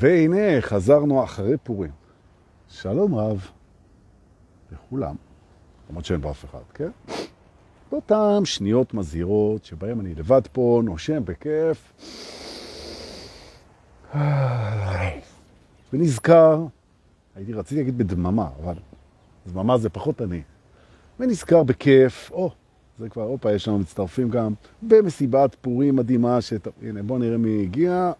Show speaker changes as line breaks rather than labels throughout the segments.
והנה, חזרנו אחרי פורים. שלום רב לכולם, למרות שאין פה אף אחד, כן? באותן שניות מזהירות שבהן אני לבד פה, נושם בכיף. ונזכר, הייתי רציתי להגיד בדממה, אבל דממה זה פחות אני. ונזכר בכיף, או, זה כבר, הופה, יש לנו מצטרפים גם, במסיבת פורים מדהימה, שת... הנה, בואו נראה מי הגיע.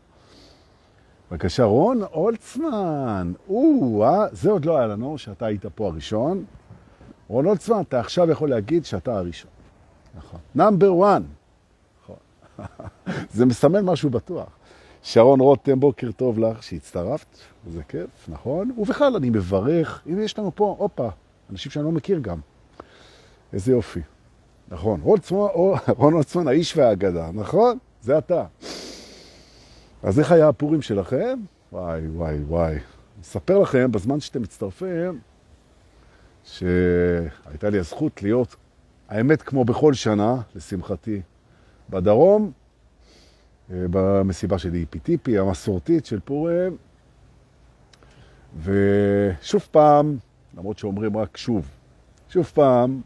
בבקשה, רון הולצמן. או, אה, זה עוד לא היה לנו, שאתה היית פה הראשון. רון הולצמן, אתה עכשיו יכול להגיד שאתה הראשון. נכון. נאמבר 1. נכון. זה מסמל משהו בטוח. שרון רותם, בוקר טוב לך שהצטרפת, וזה כיף, נכון? ובכלל, אני מברך, הנה יש לנו פה, הופה, אנשים שאני לא מכיר גם. איזה יופי. נכון, רון הולצמן, האיש והאגדה, נכון? זה אתה. אז איך היה הפורים שלכם? וואי, וואי, וואי. אספר לכם, בזמן שאתם מצטרפים, שהייתה לי הזכות להיות, האמת כמו בכל שנה, לשמחתי, בדרום, אה, במסיבה של איפי-טיפי, המסורתית של פורים, ושוב פעם, למרות שאומרים רק שוב, שוב פעם,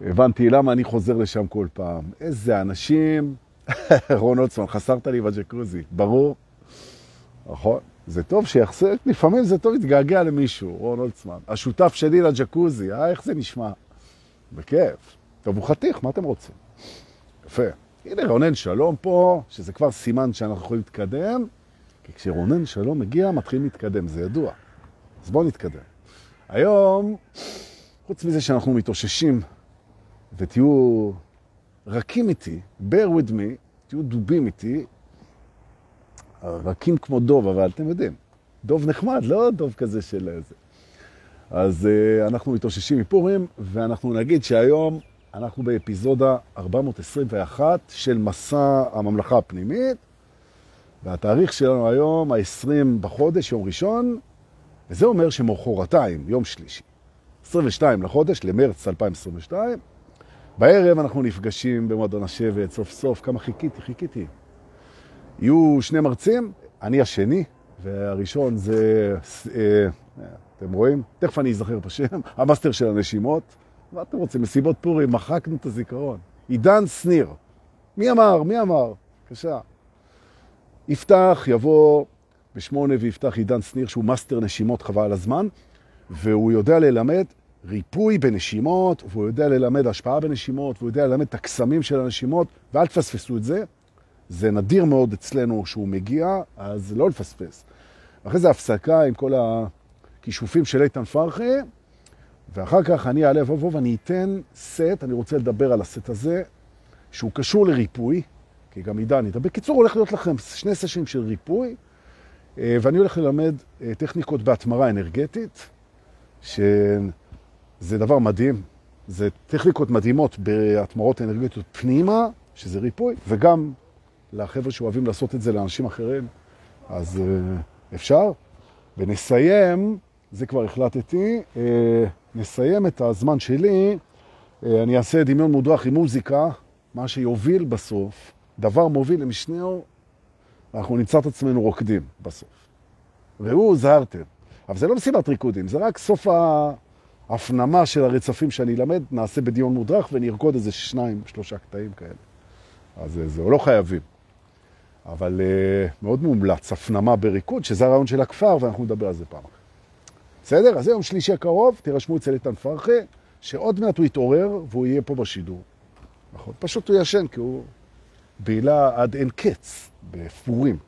הבנתי למה אני חוזר לשם כל פעם. איזה אנשים, רון עוצמן, חסרת לי בג'קוזי, ברור? נכון. זה טוב שיחסר, לפעמים זה טוב להתגעגע למישהו, רון הולצמן. השותף שלי לג'קוזי, אה, איך זה נשמע? בכיף. טוב, הוא חתיך, מה אתם רוצים? יפה. הנה רונן שלום פה, שזה כבר סימן שאנחנו יכולים להתקדם, כי כשרונן שלום מגיע, מתחילים להתקדם, זה ידוע. אז בואו נתקדם. היום, חוץ מזה שאנחנו מתאוששים, ותהיו רכים איתי, bear with me, תהיו דובים איתי, רכים כמו דוב, אבל אתם יודעים, דוב נחמד, לא דוב כזה של איזה. אז uh, אנחנו מתאוששים מפורים, ואנחנו נגיד שהיום אנחנו באפיזודה 421 של מסע הממלכה הפנימית, והתאריך שלנו היום, ה-20 בחודש, יום ראשון, וזה אומר שמחרתיים, יום שלישי, 22 לחודש, למרץ 2022, בערב אנחנו נפגשים במועדון השבט, סוף סוף, כמה חיכיתי, חיכיתי. יהיו שני מרצים, אני השני, והראשון זה, אה, אתם רואים? תכף אני אזכר בשם, המאסטר של הנשימות. מה אתם רוצים? מסיבות פורים, מחקנו את הזיכרון. עידן שניר. מי אמר? מי אמר? בבקשה. יפתח, יבוא בשמונה ויפתח עידן שניר, שהוא מאסטר נשימות חבל הזמן, והוא יודע ללמד ריפוי בנשימות, והוא יודע ללמד השפעה בנשימות, והוא יודע ללמד את הקסמים של הנשימות, ואל תפספסו את זה. זה נדיר מאוד אצלנו שהוא מגיע, אז לא לפספס. אחרי זה הפסקה עם כל הכישופים של איתן פרחי, ואחר כך אני אעלה ובוא ואני אתן סט, אני רוצה לדבר על הסט הזה, שהוא קשור לריפוי, כי גם עידן ידבר. בקיצור, הולך להיות לכם שני סשנים של ריפוי, אה, ואני הולך ללמד אה, טכניקות בהתמרה אנרגטית, שזה דבר מדהים. זה טכניקות מדהימות בהתמרות אנרגטיות פנימה, שזה ריפוי, וגם לחבר'ה שאוהבים לעשות את זה לאנשים אחרים, אז uh, אפשר. ונסיים, זה כבר החלטתי, uh, נסיים את הזמן שלי, uh, אני אעשה דמיון מודרך עם מוזיקה, מה שיוביל בסוף, דבר מוביל למשנהו, אנחנו נמצא את עצמנו רוקדים בסוף. ראו, זהרתם. אבל זה לא מסיבת ריקודים, זה רק סוף ההפנמה של הרצפים שאני אלמד, נעשה בדיון מודרך ונרקוד איזה שניים, שלושה קטעים כאלה. אז זהו, לא חייבים. אבל uh, מאוד מומלץ, הפנמה בריקוד, שזה הרעיון של הכפר, ואנחנו נדבר על זה פעם אחת. בסדר? אז היום שלישי הקרוב, תירשמו אצל איתן פרחה, שעוד מעט הוא יתעורר והוא יהיה פה בשידור. נכון? פשוט הוא ישן, כי הוא בעילה עד אין קץ, בפורים.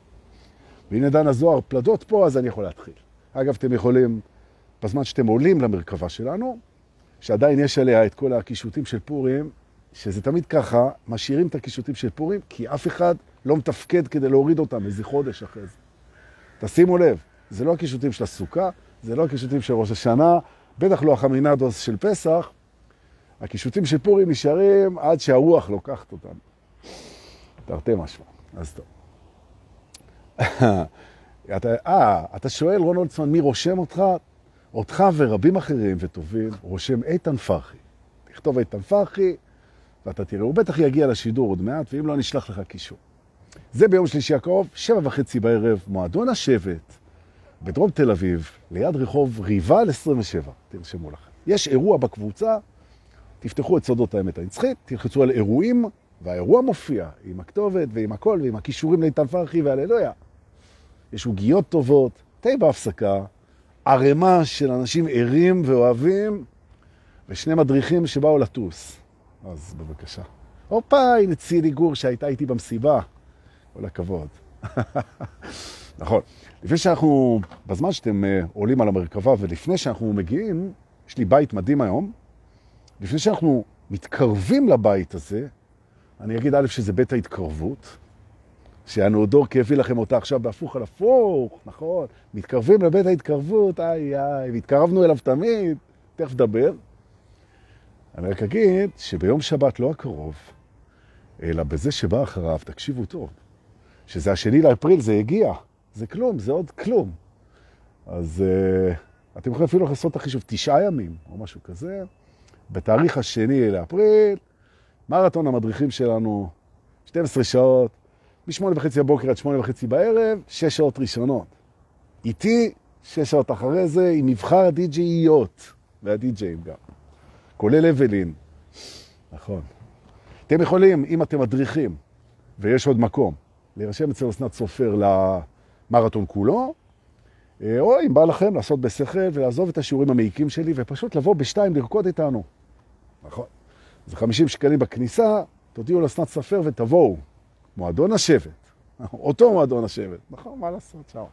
והנה דן הזוהר פלדות פה, אז אני יכול להתחיל. אגב, אתם יכולים, בזמן שאתם עולים למרכבה שלנו, שעדיין יש עליה את כל הקישוטים של פורים, שזה תמיד ככה, משאירים את הקישוטים של פורים, כי אף אחד לא מתפקד כדי להוריד אותם איזה חודש אחרי זה. תשימו לב, זה לא הקישוטים של הסוכה, זה לא הקישוטים של ראש השנה, בטח לא החמינדוס של פסח. הקישוטים של פורים נשארים עד שהרוח לוקחת אותם. תרתי משמע, אז טוב. אתה, אה, אתה שואל, רון הולצמן, מי רושם אותך? אותך ורבים אחרים וטובים רושם איתן פרחי. תכתוב איתן פרחי, ואתה תראה, הוא בטח יגיע לשידור עוד מעט, ואם לא, נשלח לך קישור. זה ביום שלישי הקרוב, שבע וחצי בערב, מועדון השבט, בדרום תל אביב, ליד רחוב ריבל 27, תרשמו לכם. יש אירוע בקבוצה, תפתחו את סודות האמת הנצחית, תלחצו על אירועים, והאירוע מופיע עם הכתובת ועם הכל ועם הכישורים לאיתן פרחי והללויה. יש עוגיות טובות, תה בהפסקה, ערימה של אנשים ערים ואוהבים, ושני מדריכים שבאו לטוס. אז בבקשה. הופה, הנה צילי גור שהייתה איתי במסיבה. כל הכבוד. נכון. לפני שאנחנו, בזמן שאתם uh, עולים על המרכבה ולפני שאנחנו מגיעים, יש לי בית מדהים היום. לפני שאנחנו מתקרבים לבית הזה, אני אגיד א' שזה בית ההתקרבות, שהנאודורקי הביא לכם אותה עכשיו בהפוך על הפוך, נכון? מתקרבים לבית ההתקרבות, איי איי, והתקרבנו אליו תמיד, תכף דבר. אני רק אגיד שביום שבת לא הקרוב, אלא בזה שבא אחריו, תקשיבו טוב, שזה השני לאפריל, זה הגיע, זה כלום, זה עוד כלום. אז uh, אתם יכולים אפילו לעשות את החישוב, תשעה ימים או משהו כזה, בתאריך השני לאפריל, מרתון המדריכים שלנו, 12 שעות, מ-8 וחצי הבוקר עד 8 וחצי בערב, 6 שעות ראשונות. איתי, 6 שעות אחרי זה, עם מבחר הדי-ג'איות, והדי-ג'אים גם. כולל אבלין. נכון. אתם יכולים, אם אתם מדריכים, ויש עוד מקום, להירשם אצל אסנת סופר למרתון כולו, אה, או אם בא לכם לעשות בשכל ולעזוב את השיעורים המעיקים שלי, ופשוט לבוא בשתיים לרקוד איתנו. נכון. זה 50 שקלים בכניסה, תודיעו לאסנת סופר ותבואו. מועדון השבט. אותו מועדון השבט. נכון, מה לעשות שם?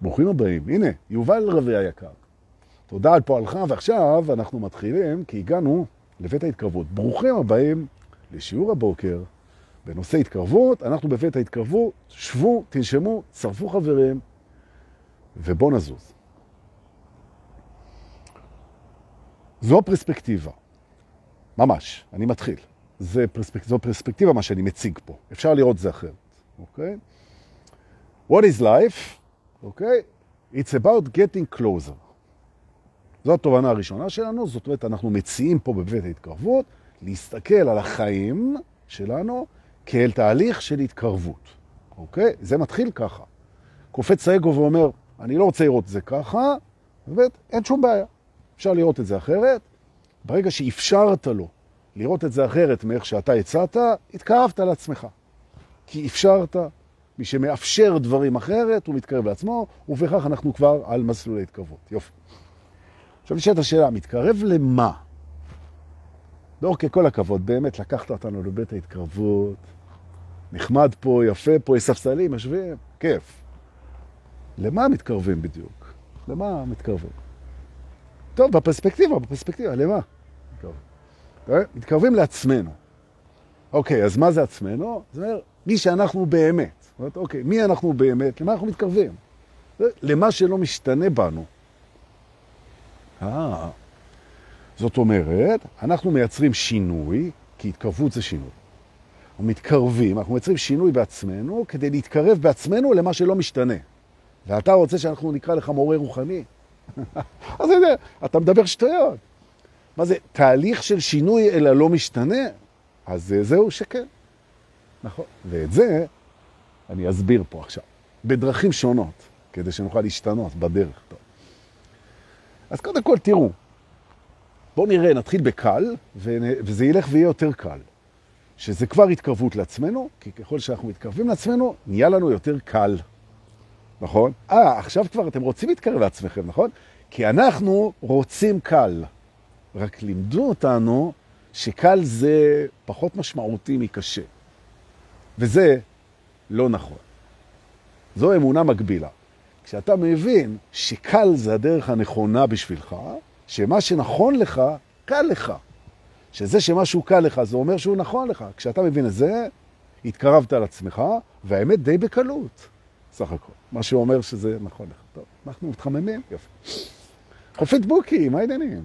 ברוכים הבאים. הנה, יובל רבי היקר. תודה על פועלך, ועכשיו אנחנו מתחילים, כי הגענו לבית ההתקרבות. ברוכים הבאים לשיעור הבוקר בנושא התקרבות. אנחנו בבית ההתקרבות, שבו, תנשמו, צרפו חברים, ובואו נזוז. זו פרספקטיבה. ממש, אני מתחיל. זה פרספק... זו פרספקטיבה מה שאני מציג פה. אפשר לראות זה אחרת, אוקיי? What is life? אוקיי? It's about getting closer. זו התובנה הראשונה שלנו, זאת אומרת, אנחנו מציעים פה בבית ההתקרבות להסתכל על החיים שלנו כאל תהליך של התקרבות, אוקיי? זה מתחיל ככה. קופץ האגו ואומר, אני לא רוצה לראות את זה ככה, באמת, אין שום בעיה. אפשר לראות את זה אחרת. ברגע שאפשרת לו לראות את זה אחרת מאיך שאתה הצעת, התקרבת לעצמך. כי אפשרת, מי שמאפשר דברים אחרת, הוא מתקרב לעצמו, ובכך אנחנו כבר על מסלול ההתקרבות. יופי. עכשיו נשאלת השאלה, מתקרב למה? דורקי, כל הכבוד, באמת לקחת אותנו לבית ההתקרבות, נחמד פה, יפה פה, יש ספסלים, יושבים, כיף. למה מתקרבים בדיוק? למה מתקרבים? טוב, בפרספקטיבה, בפרספקטיבה, למה? מתקרבים לעצמנו. אוקיי, אז מה זה עצמנו? זה אומר, מי שאנחנו באמת. זאת אומרת, אוקיי, מי אנחנו באמת? למה אנחנו מתקרבים? למה שלא משתנה בנו. אה, זאת אומרת, אנחנו מייצרים שינוי, כי התקרבות זה שינוי. אנחנו מתקרבים, אנחנו מייצרים שינוי בעצמנו כדי להתקרב בעצמנו למה שלא משתנה. ואתה רוצה שאנחנו נקרא לך מורה רוחני? אז אתה מדבר שטויות. מה זה, תהליך של שינוי אלא לא משתנה? אז זהו שכן. נכון. ואת זה אני אסביר פה עכשיו, בדרכים שונות, כדי שנוכל להשתנות בדרך. טוב. אז קודם כל, תראו, בואו נראה, נתחיל בקל, וזה ילך ויהיה יותר קל. שזה כבר התקרבות לעצמנו, כי ככל שאנחנו מתקרבים לעצמנו, נהיה לנו יותר קל. נכון? אה, עכשיו כבר אתם רוצים להתקרב לעצמכם, נכון? כי אנחנו רוצים קל. רק לימדו אותנו שקל זה פחות משמעותי מקשה. וזה לא נכון. זו אמונה מגבילה. כשאתה מבין שקל זה הדרך הנכונה בשבילך, שמה שנכון לך, קל לך. שזה שמשהו קל לך, זה אומר שהוא נכון לך. כשאתה מבין את זה, התקרבת על עצמך, והאמת די בקלות, סך הכל. מה שאומר שזה נכון לך. טוב, אנחנו מתחממים? יפה. חופית בוקי, מה העניינים?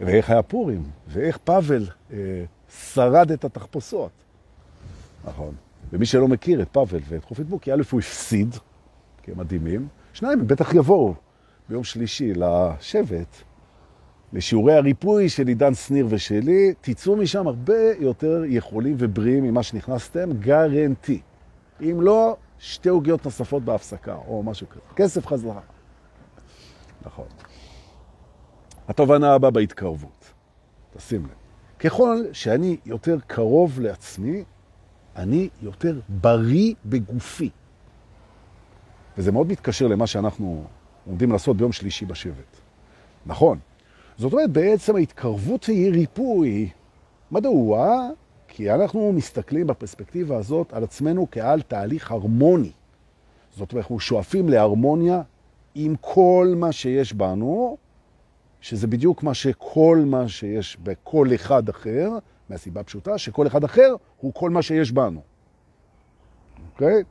ואיך היה פורים, ואיך פאבל אה, שרד את התחפושות. נכון. ומי שלא מכיר את פאבל ואת חופית בוקי, א' הוא הפסיד, כי הם מדהימים, שניים, הם בטח יבואו ביום שלישי לשבט, לשיעורי הריפוי של עידן שניר ושלי, תצאו משם הרבה יותר יכולים ובריאים ממה שנכנסתם, גרנטי. אם לא, שתי עוגיות נוספות בהפסקה, או משהו כזה. כסף חזרה. נכון. התובנה הבאה בהתקרבות. תשים לב. ככל שאני יותר קרוב לעצמי, אני יותר בריא בגופי. וזה מאוד מתקשר למה שאנחנו עומדים לעשות ביום שלישי בשבט. נכון. זאת אומרת, בעצם ההתקרבות היא ריפוי. מדוע? כי אנחנו מסתכלים בפרספקטיבה הזאת על עצמנו כעל תהליך הרמוני. זאת אומרת, אנחנו שואפים להרמוניה עם כל מה שיש בנו, שזה בדיוק מה שכל מה שיש בכל אחד אחר, מהסיבה פשוטה שכל אחד אחר הוא כל מה שיש בנו. אוקיי?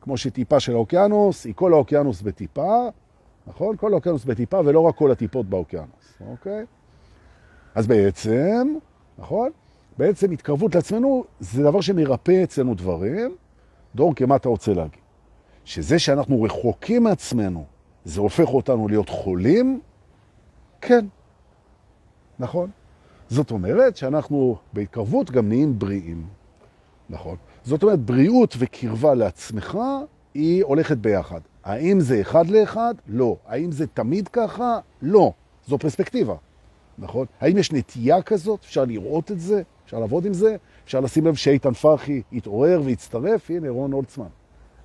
כמו שטיפה של האוקיינוס היא כל האוקיינוס בטיפה, נכון? כל האוקיינוס בטיפה ולא רק כל הטיפות באוקיינוס, אוקיי? אז בעצם, נכון? בעצם התקרבות לעצמנו זה דבר שמרפא אצלנו דברים. דור, כמה אתה רוצה להגיד? שזה שאנחנו רחוקים מעצמנו, זה הופך אותנו להיות חולים? כן, נכון. זאת אומרת שאנחנו בהתקרבות גם נהיים בריאים. נכון. זאת אומרת, בריאות וקרבה לעצמך היא הולכת ביחד. האם זה אחד לאחד? לא. האם זה תמיד ככה? לא. זו פרספקטיבה, נכון? האם יש נטייה כזאת? אפשר לראות את זה? אפשר לעבוד עם זה? אפשר לשים לב שאיתן פרחי יתעורר ויצטרף? הנה רון הולצמן.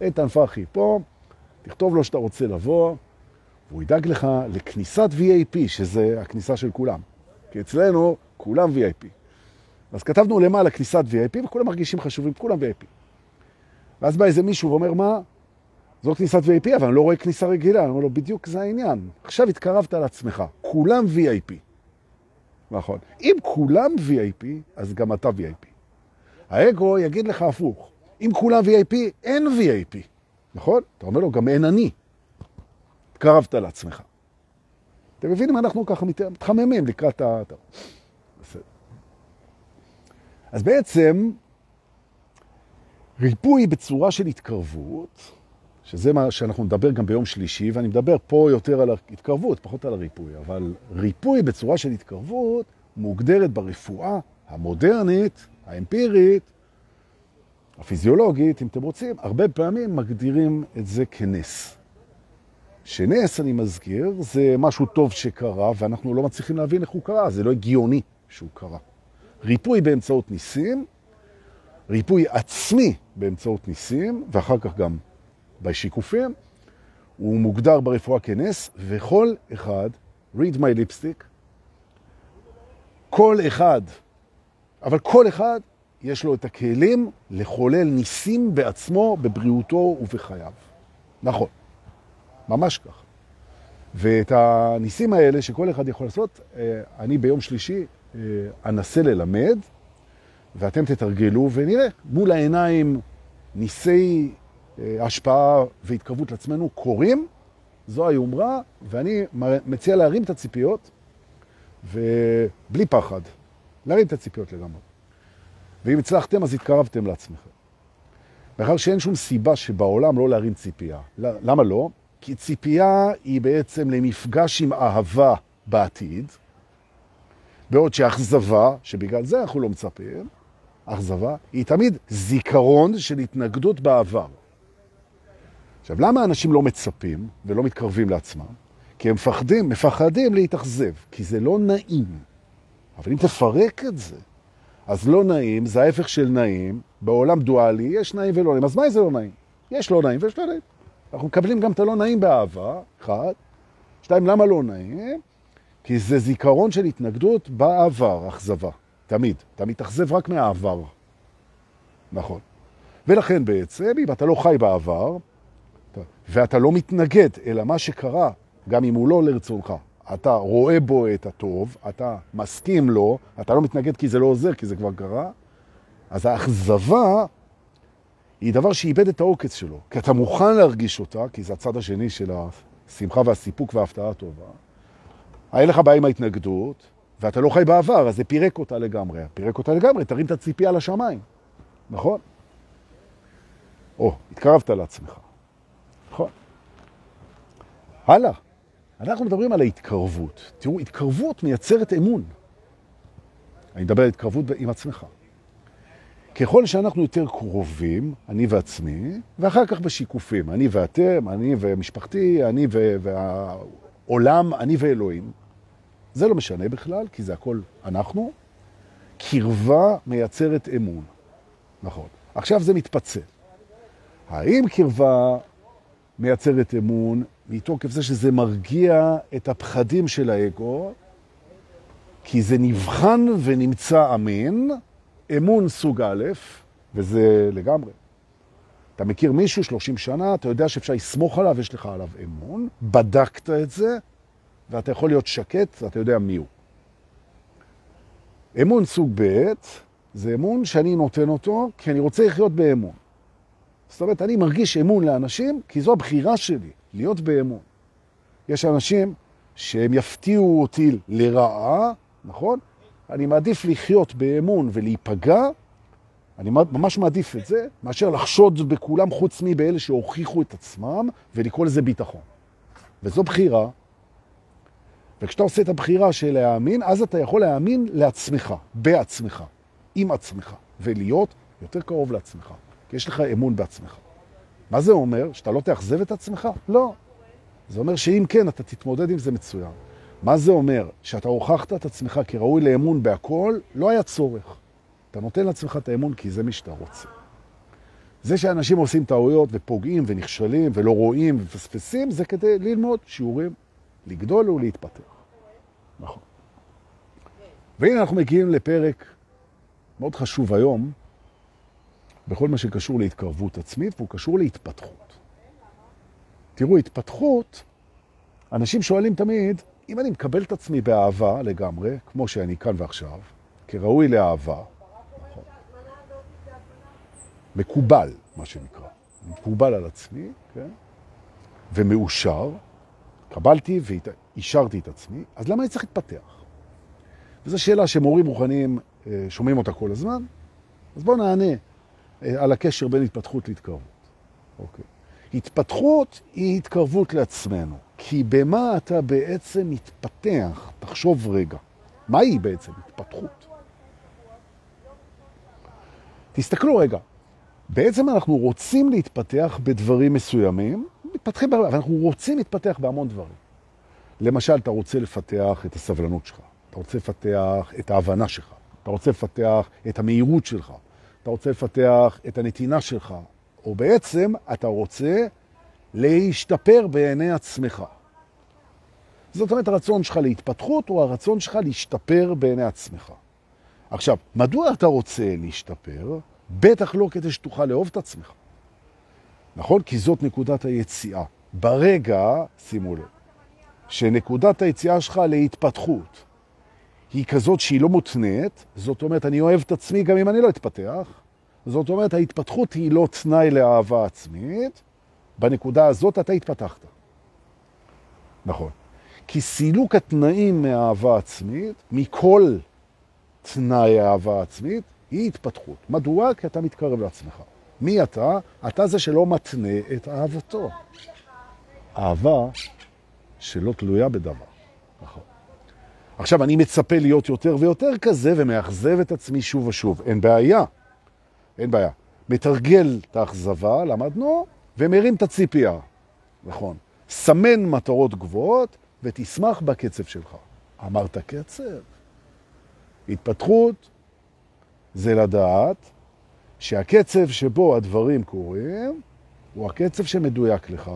איתן פרחי פה, תכתוב לו שאתה רוצה לבוא, והוא ידאג לך לכניסת VIP, שזה הכניסה של כולם. כי אצלנו כולם VIP. אז כתבנו למעלה כניסת VIP, וכולם מרגישים חשובים, כולם VIP. ואז בא איזה מישהו ואומר, מה? זו כניסת VIP, אבל אני לא רואה כניסה רגילה. אני אומר לו, בדיוק זה העניין. עכשיו התקרבת לעצמך, כולם VIP. נכון. אם כולם VIP, אז גם אתה VIP. האגו יגיד לך הפוך. אם כולם VIP, אין VIP. נכון? אתה אומר לו, גם אין אני. התקרבת לעצמך. אתם מבינים, אנחנו ככה מתחממים לקראת ה... אז בעצם, ריפוי בצורה של התקרבות, שזה מה שאנחנו נדבר גם ביום שלישי, ואני מדבר פה יותר על ההתקרבות, פחות על הריפוי, אבל ריפוי בצורה של התקרבות מוגדרת ברפואה המודרנית, האמפירית, הפיזיולוגית, אם אתם רוצים, הרבה פעמים מגדירים את זה כנס. שנס, אני מזכיר, זה משהו טוב שקרה, ואנחנו לא מצליחים להבין איך הוא קרה, זה לא הגיוני שהוא קרה. ריפוי באמצעות ניסים, ריפוי עצמי באמצעות ניסים, ואחר כך גם בשיקופים, הוא מוגדר ברפואה כנס, וכל אחד, read my lipstick, כל אחד, אבל כל אחד יש לו את הכלים לחולל ניסים בעצמו, בבריאותו ובחייו. נכון. ממש ככה. ואת הניסים האלה שכל אחד יכול לעשות, אה, אני ביום שלישי אה, אנסה ללמד, ואתם תתרגלו ונראה מול העיניים ניסי אה, השפעה והתקרבות לעצמנו קורים, זו היומרה, ואני מציע להרים את הציפיות, ובלי פחד, להרים את הציפיות לגמרי. ואם הצלחתם, אז התקרבתם לעצמכם. מאחר שאין שום סיבה שבעולם לא להרים ציפייה. למה לא? כי ציפייה היא בעצם למפגש עם אהבה בעתיד, בעוד שאכזבה, שבגלל זה אנחנו לא מצפים, אכזבה, היא תמיד זיכרון של התנגדות בעבר. עכשיו, למה אנשים לא מצפים ולא מתקרבים לעצמם? כי הם מפחדים, מפחדים להתאכזב, כי זה לא נעים. אבל אם תפרק את זה, אז לא נעים, זה ההפך של נעים, בעולם דואלי יש נעים ולא נעים. אז מה זה לא נעים? יש לא נעים ויש לא נעים. אנחנו מקבלים גם את הלא נעים באהבה, אחד. שתיים, למה לא נעים? כי זה זיכרון של התנגדות בעבר, אכזבה. תמיד. אתה מתאכזב רק מהעבר. נכון. ולכן בעצם, אם אתה לא חי בעבר, ואתה לא מתנגד, אלא מה שקרה, גם אם הוא לא לרצונך, אתה רואה בו את הטוב, אתה מסכים לו, אתה לא מתנגד כי זה לא עוזר, כי זה כבר קרה, אז האכזבה היא דבר שאיבד את העוקץ שלו, כי אתה מוכן להרגיש אותה, כי זה הצד השני של השמחה והסיפוק וההפתעה הטובה. היה לך בעיה עם ההתנגדות, ואתה לא חי בעבר, אז זה פירק אותה לגמרי. פירק אותה לגמרי, תרים את הציפייה לשמיים, נכון? או, התקרבת לעצמך. נכון. הלאה. אנחנו מדברים על ההתקרבות. תראו, התקרבות מייצרת אמון. אני מדבר על התקרבות עם עצמך. ככל שאנחנו יותר קרובים, אני ועצמי, ואחר כך בשיקופים, אני ואתם, אני ומשפחתי, אני והעולם, אני ואלוהים, זה לא משנה בכלל, כי זה הכל אנחנו. קרבה מייצרת אמון. נכון. עכשיו זה מתפצל. האם קרבה מייצרת אמון מתוקף זה שזה מרגיע את הפחדים של האגו, כי זה נבחן ונמצא אמין, אמון סוג א', וזה לגמרי. אתה מכיר מישהו 30 שנה, אתה יודע שאפשר לסמוך עליו, יש לך עליו אמון, בדקת את זה, ואתה יכול להיות שקט, ואתה יודע מי הוא. אמון סוג ב' זה אמון שאני נותן אותו, כי אני רוצה לחיות באמון. זאת אומרת, אני מרגיש אמון לאנשים, כי זו הבחירה שלי, להיות באמון. יש אנשים שהם יפתיעו אותי לרעה, נכון? אני מעדיף לחיות באמון ולהיפגע, אני ממש מעדיף את זה, מאשר לחשוד בכולם חוץ מבאלה שהוכיחו את עצמם ולקרוא לזה ביטחון. וזו בחירה, וכשאתה עושה את הבחירה של להאמין, אז אתה יכול להאמין לעצמך, בעצמך, עם עצמך, ולהיות יותר קרוב לעצמך, כי יש לך אמון בעצמך. מה זה אומר? שאתה לא תאכזב את עצמך? לא. זה אומר שאם כן, אתה תתמודד עם זה מצוין. מה זה אומר? שאתה הוכחת את עצמך כראוי לאמון בהכל, לא היה צורך. אתה נותן לעצמך את האמון כי זה מי שאתה רוצה. זה שאנשים עושים טעויות ופוגעים ונכשלים ולא רואים ומפספסים, זה כדי ללמוד שיעורים, לגדול ולהתפתח. נכון. והנה אנחנו מגיעים לפרק מאוד חשוב היום, בכל מה שקשור להתקרבות עצמית, והוא קשור להתפתחות. תראו, התפתחות, אנשים שואלים תמיד, אם אני מקבל את עצמי באהבה לגמרי, כמו שאני כאן ועכשיו, כראוי לאהבה, נכון, מקובל, מה שנקרא, מקובל על עצמי, כן? ומאושר, קבלתי ואישרתי את עצמי, אז למה אני צריך להתפתח? וזו שאלה שמורים רוחניים אה, שומעים אותה כל הזמן, אז בואו נענה אה, על הקשר בין התפתחות להתקרבות. אוקיי. התפתחות היא התקרבות לעצמנו. כי במה אתה בעצם מתפתח? תחשוב רגע. מהי בעצם התפתחות? תסתכלו רגע. בעצם אנחנו רוצים להתפתח בדברים מסוימים, מתפתחים, אבל אנחנו רוצים להתפתח בהמון דברים. למשל, אתה רוצה לפתח את הסבלנות שלך, אתה רוצה לפתח את ההבנה שלך, אתה רוצה לפתח את המהירות שלך, אתה רוצה לפתח את הנתינה שלך, או בעצם אתה רוצה להשתפר בעיני עצמך. זאת אומרת, הרצון שלך להתפתחות הוא הרצון שלך להשתפר בעיני עצמך. עכשיו, מדוע אתה רוצה להשתפר? בטח לא כדי שתוכל לאהוב את עצמך. נכון? כי זאת נקודת היציאה. ברגע, שימו לב, שנקודת היציאה שלך להתפתחות היא כזאת שהיא לא מותנית, זאת אומרת, אני אוהב את עצמי גם אם אני לא אתפתח, זאת אומרת, ההתפתחות היא לא תנאי לאהבה עצמית, בנקודה הזאת אתה התפתחת. נכון. כי סילוק התנאים מאהבה עצמית, מכל תנאי אהבה עצמית, היא התפתחות. מדוע? כי אתה מתקרב לעצמך. מי אתה? אתה זה שלא מתנה את אהבתו. אהבה שלא תלויה בדבר. נכון. עכשיו, אני מצפה להיות יותר ויותר כזה ומאכזב את עצמי שוב ושוב. אין בעיה. אין בעיה. מתרגל את האכזבה, למדנו, ומרים את הציפייה. נכון. סמן מטרות גבוהות ותשמח בקצב שלך. אמרת קצב. התפתחות זה לדעת שהקצב שבו הדברים קורים הוא הקצב שמדויק לך.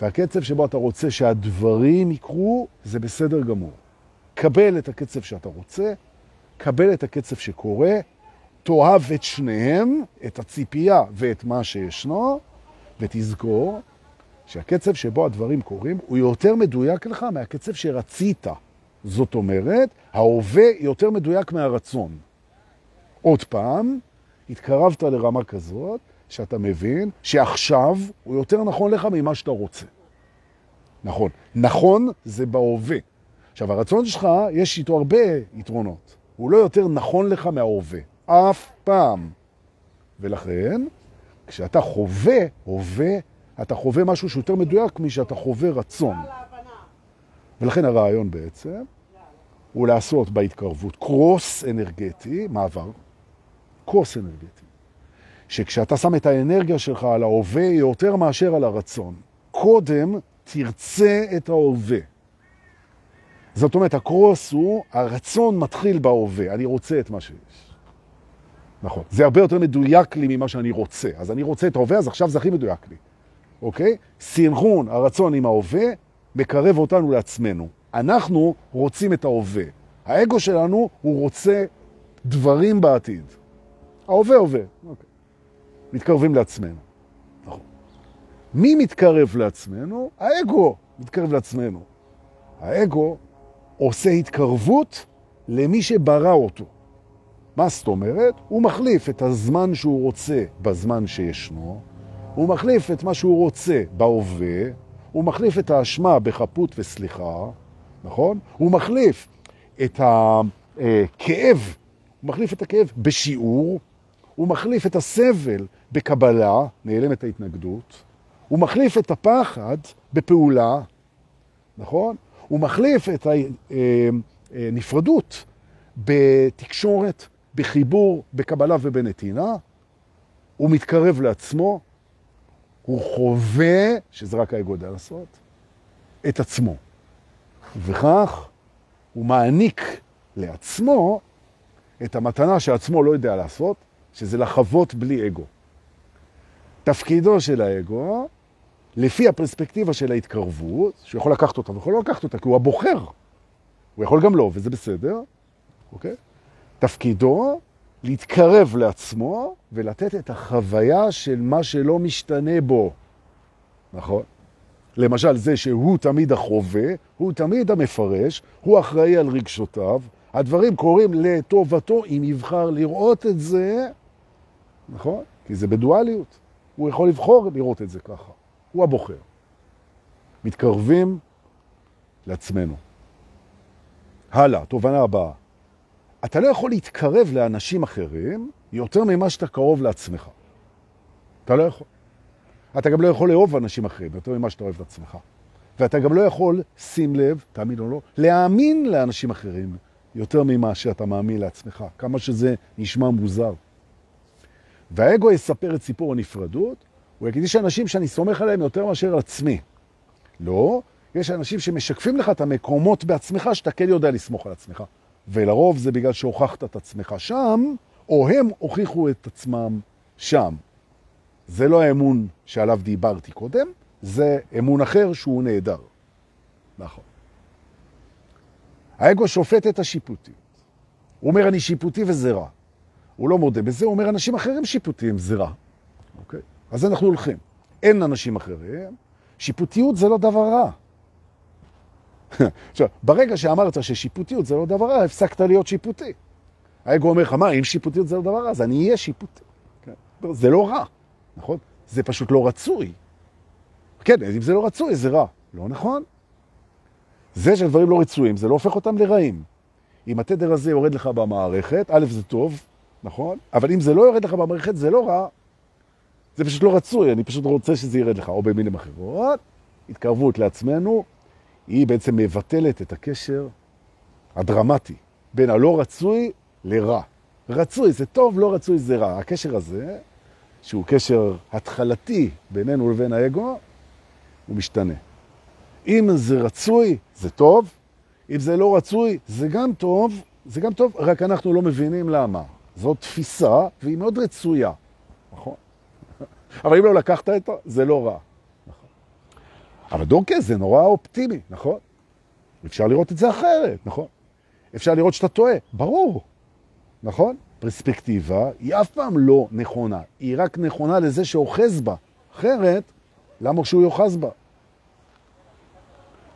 והקצב שבו אתה רוצה שהדברים יקרו זה בסדר גמור. קבל את הקצב שאתה רוצה, קבל את הקצב שקורה, תאהב את שניהם, את הציפייה ואת מה שישנו, ותזכור שהקצב שבו הדברים קורים הוא יותר מדויק לך מהקצב שרצית. זאת אומרת, ההווה יותר מדויק מהרצון. עוד פעם, התקרבת לרמה כזאת שאתה מבין שעכשיו הוא יותר נכון לך ממה שאתה רוצה. נכון. נכון זה בהווה. עכשיו, הרצון שלך, יש איתו הרבה יתרונות. הוא לא יותר נכון לך מההווה. אף פעם. ולכן, כשאתה חווה, הווה, אתה חווה משהו שיותר מדויק משאתה חווה רצון. ולכן הרעיון בעצם הוא לעשות בהתקרבות קרוס אנרגטי, מעבר, קרוס אנרגטי, שכשאתה שם את האנרגיה שלך על ההווה יותר מאשר על הרצון, קודם תרצה את ההווה. זאת אומרת, הקרוס הוא, הרצון מתחיל בהווה, אני רוצה את מה שיש. נכון. זה הרבה יותר מדויק לי ממה שאני רוצה. אז אני רוצה את ההווה, אז עכשיו זה הכי מדויק לי. אוקיי? סינכרון הרצון עם ההווה מקרב אותנו לעצמנו. אנחנו רוצים את ההווה. האגו שלנו, הוא רוצה דברים בעתיד. ההווה הווה. אוקיי. מתקרבים לעצמנו. נכון. מי מתקרב לעצמנו? האגו מתקרב לעצמנו. האגו עושה התקרבות למי שברא אותו. מה זאת אומרת? הוא מחליף את הזמן שהוא רוצה בזמן שישנו, הוא מחליף את מה שהוא רוצה בהווה, הוא מחליף את האשמה בחפות וסליחה, נכון? הוא מחליף את הכאב, הוא מחליף את הכאב בשיעור, הוא מחליף את הסבל בקבלה, נעלמת ההתנגדות, הוא מחליף את הפחד בפעולה, נכון? הוא מחליף את הנפרדות בתקשורת, בחיבור, בקבלה ובנתינה, הוא מתקרב לעצמו, הוא חווה, שזה רק האגו יודע לעשות, את עצמו. וכך הוא מעניק לעצמו את המתנה שעצמו לא יודע לעשות, שזה לחוות בלי אגו. תפקידו של האגו, לפי הפרספקטיבה של ההתקרבות, שהוא יכול לקחת אותה ויכול לא לקחת אותה, כי הוא הבוחר. הוא יכול גם לא, וזה בסדר, אוקיי? תפקידו להתקרב לעצמו ולתת את החוויה של מה שלא משתנה בו. נכון? למשל זה שהוא תמיד החווה, הוא תמיד המפרש, הוא אחראי על רגשותיו, הדברים קורים לטובתו אם יבחר לראות את זה, נכון? כי זה בדואליות. הוא יכול לבחור לראות את זה ככה. הוא הבוחר. מתקרבים לעצמנו. הלאה, תובנה הבאה. אתה לא יכול להתקרב לאנשים אחרים יותר ממה שאתה קרוב לעצמך. אתה לא יכול. אתה גם לא יכול לאהוב אנשים אחרים יותר ממה שאתה אוהב את עצמך. ואתה גם לא יכול, שים לב, תאמין או לא, להאמין לאנשים אחרים יותר ממה שאתה מאמין לעצמך, כמה שזה נשמע מוזר. והאגו יספר את סיפור הנפרדות, הוא יגיד, יש אנשים שאני סומך עליהם יותר מאשר עצמי. לא, יש אנשים שמשקפים לך את המקומות בעצמך שאתה כן יודע לסמוך על עצמך. ולרוב זה בגלל שהוכחת את עצמך שם, או הם הוכיחו את עצמם שם. זה לא האמון שעליו דיברתי קודם, זה אמון אחר שהוא נהדר. נכון. האגו שופט את השיפוטיות. הוא אומר, אני שיפוטי וזה רע. הוא לא מודה בזה, הוא אומר, אנשים אחרים שיפוטיים זה רע. אוקיי? אז אנחנו הולכים. אין אנשים אחרים, שיפוטיות זה לא דבר רע. עכשיו, ברגע שאמרת ששיפוטיות זה לא דבר רע, הפסקת להיות שיפוטי. האגו אומר לך, מה, אם שיפוטיות זה לא דבר רע, אז אני אהיה שיפוטי. כן? זה לא רע, נכון? זה פשוט לא רצוי. כן, אם זה לא רצוי, זה רע. לא נכון. זה שהדברים לא רצויים, זה לא הופך אותם לרעים. אם התדר הזה יורד לך במערכת, א', זה טוב, נכון? אבל אם זה לא יורד לך במערכת, זה לא רע. זה פשוט לא רצוי, אני פשוט רוצה שזה ירד לך. או במילים אחרות, התקרבות לעצמנו, היא בעצם מבטלת את הקשר הדרמטי בין הלא רצוי לרע. רצוי זה טוב, לא רצוי זה רע. הקשר הזה, שהוא קשר התחלתי בינינו לבין האגו, הוא משתנה. אם זה רצוי, זה טוב, אם זה לא רצוי, זה גם טוב, זה גם טוב, רק אנחנו לא מבינים למה. זו תפיסה, והיא מאוד רצויה, נכון? אבל אם לא לקחת אותה, זה לא רע. אבל דורקה זה נורא אופטימי, נכון? אפשר לראות את זה אחרת, נכון? אפשר לראות שאתה טועה, ברור, נכון? פרספקטיבה היא אף פעם לא נכונה, היא רק נכונה לזה שאוחז בה. אחרת, למה שהוא יוחז בה?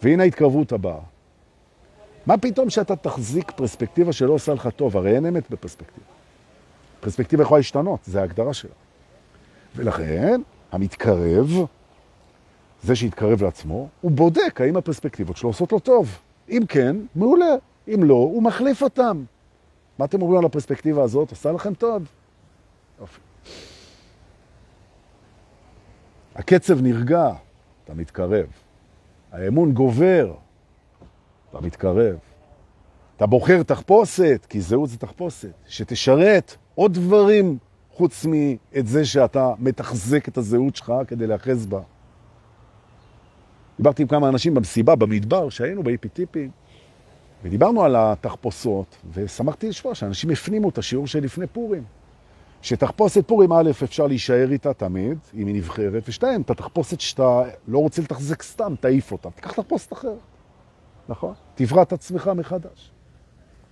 והנה ההתקרבות הבאה. מה פתאום שאתה תחזיק פרספקטיבה שלא עושה לך טוב? הרי אין אמת בפרספקטיבה. פרספקטיבה יכולה להשתנות, זה ההגדרה שלה. ולכן, המתקרב זה שהתקרב לעצמו, הוא בודק האם הפרספקטיבות שלו עושות לו טוב. אם כן, מעולה. אם לא, הוא מחליף אותם. מה אתם אומרים על הפרספקטיבה הזאת? עושה לכם טוב? יופי. הקצב נרגע, אתה מתקרב. האמון גובר. אתה מתקרב. אתה בוחר תחפושת, כי זהות זה תחפושת, שתשרת עוד דברים חוץ מאת זה שאתה מתחזק את הזהות שלך כדי להאחז בה. דיברתי עם כמה אנשים במסיבה, במדבר, שהיינו באיפי-טיפי, ודיברנו על התחפושות, ושמחתי לשמוע שאנשים הפנימו את השיעור של לפני פורים. שתחפושת פורים, א', אפשר להישאר איתה תמיד, אם היא נבחרת, ושתיים, את התחפושת שאתה לא רוצה לתחזק סתם, תעיף אותה. תיקח תחפושת אחרת, נכון? תברא את עצמך מחדש,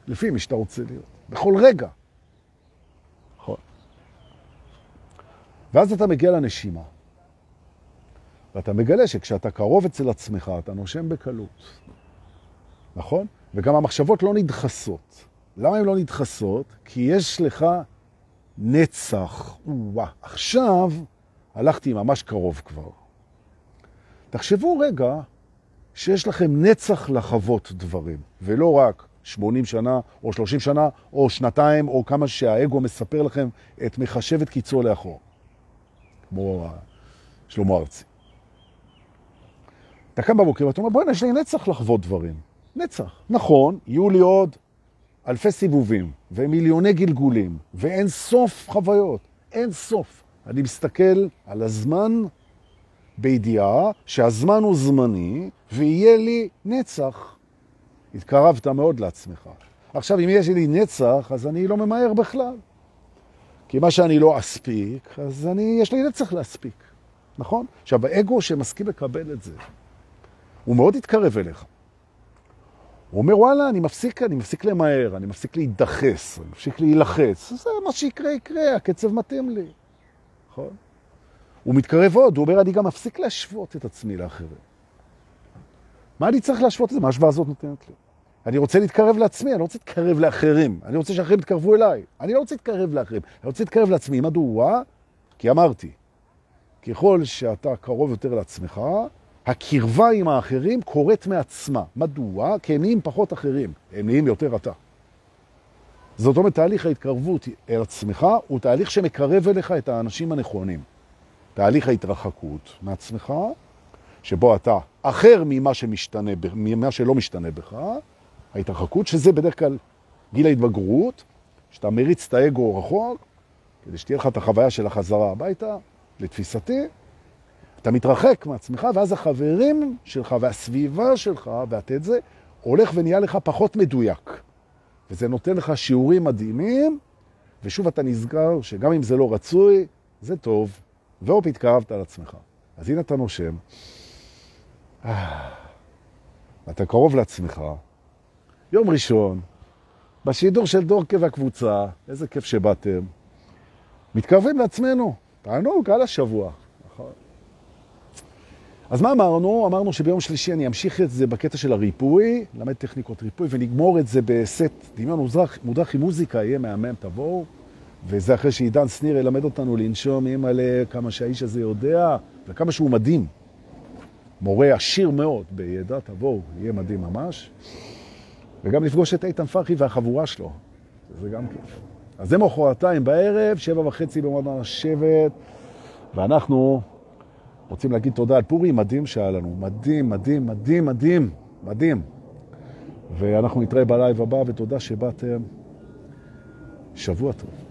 לפי מי שאתה רוצה להיות, בכל רגע. נכון. ואז אתה מגיע לנשימה, ואתה מגלה שכשאתה קרוב אצל עצמך, אתה נושם בקלות, נכון? וגם המחשבות לא נדחסות. למה הן לא נדחסות? כי יש לך נצח. וואה, עכשיו הלכתי ממש קרוב כבר. תחשבו רגע שיש לכם נצח לחוות דברים, ולא רק 80 שנה, או 30 שנה, או שנתיים, או כמה שהאגו מספר לכם את מחשבת קיצו לאחור, כמו שלמה ארצי. אתה קם בבוקר ואתה אומר, בואי, יש לי נצח לחוות דברים. נצח. נכון, יהיו לי עוד אלפי סיבובים, ומיליוני גלגולים, ואין סוף חוויות, אין סוף. אני מסתכל על הזמן בידיעה שהזמן הוא זמני, ויהיה לי נצח. התקרבת מאוד לעצמך. עכשיו, אם יש לי נצח, אז אני לא ממהר בכלל. כי מה שאני לא אספיק, אז אני, יש לי נצח להספיק, נכון? עכשיו, האגו שמסכים לקבל את זה, הוא מאוד יתקרב אליך. הוא אומר, וואלה, אני מפסיק, אני מפסיק למהר, אני מפסיק להידחס, אני מפסיק להילחץ. זה מה שיקרה, יקרה, הקצב מתאים לי. נכון? הוא מתקרב עוד, הוא אומר, אני גם מפסיק להשוות את עצמי לאחרים. מה אני צריך להשוות את זה? מה השוואה הזאת נותנת לי? אני רוצה להתקרב לעצמי, אני לא רוצה להתקרב לאחרים. אני רוצה שאחרים יתקרבו אליי. אני לא רוצה להתקרב לאחרים, אני רוצה להתקרב לעצמי. מדוע? כי אמרתי, ככל שאתה קרוב יותר לעצמך, הקרבה עם האחרים קורית מעצמה. מדוע? כי הם נהיים פחות אחרים, הם נהיים יותר אתה. זאת אומרת, תהליך ההתקרבות אל עצמך הוא תהליך שמקרב אליך את האנשים הנכונים. תהליך ההתרחקות מעצמך, שבו אתה אחר ממה, שמשתנה, ממה שלא משתנה בך, ההתרחקות, שזה בדרך כלל גיל ההתבגרות, שאתה מריץ את האגו רחוק, כדי שתהיה לך את החוויה של החזרה הביתה, לתפיסתי, אתה מתרחק מעצמך, ואז החברים שלך והסביבה שלך, והתת זה, הולך ונהיה לך פחות מדויק. וזה נותן לך שיעורים מדהימים, ושוב אתה נזכר שגם אם זה לא רצוי, זה טוב, והופ התקרבת על עצמך. אז הנה אתה נושם, אתה קרוב לעצמך, יום ראשון, בשידור של דורקה והקבוצה, איזה כיף שבאתם, מתקרבים לעצמנו, תענוג על השבוע. אז מה אמרנו? אמרנו שביום שלישי אני אמשיך את זה בקטע של הריפוי, למד טכניקות ריפוי, ונגמור את זה בסט דמיון מודרך, מודרך עם מוזיקה, יהיה מהמם, תבואו. וזה אחרי שעידן שניר ילמד אותנו לנשום, מלא כמה שהאיש הזה יודע, וכמה שהוא מדהים. מורה עשיר מאוד בידע, תבואו, יהיה מדהים ממש. וגם לפגוש את איתן פרחי והחבורה שלו, זה גם כיף. אז זה מחרתיים בערב, שבע וחצי במועדון השבט, ואנחנו רוצים להגיד תודה על פורים מדהים שהיה לנו. מדהים, מדהים, מדהים, מדהים, מדהים. ואנחנו נתראה בלייב הבא, ותודה שבאתם. שבוע טוב.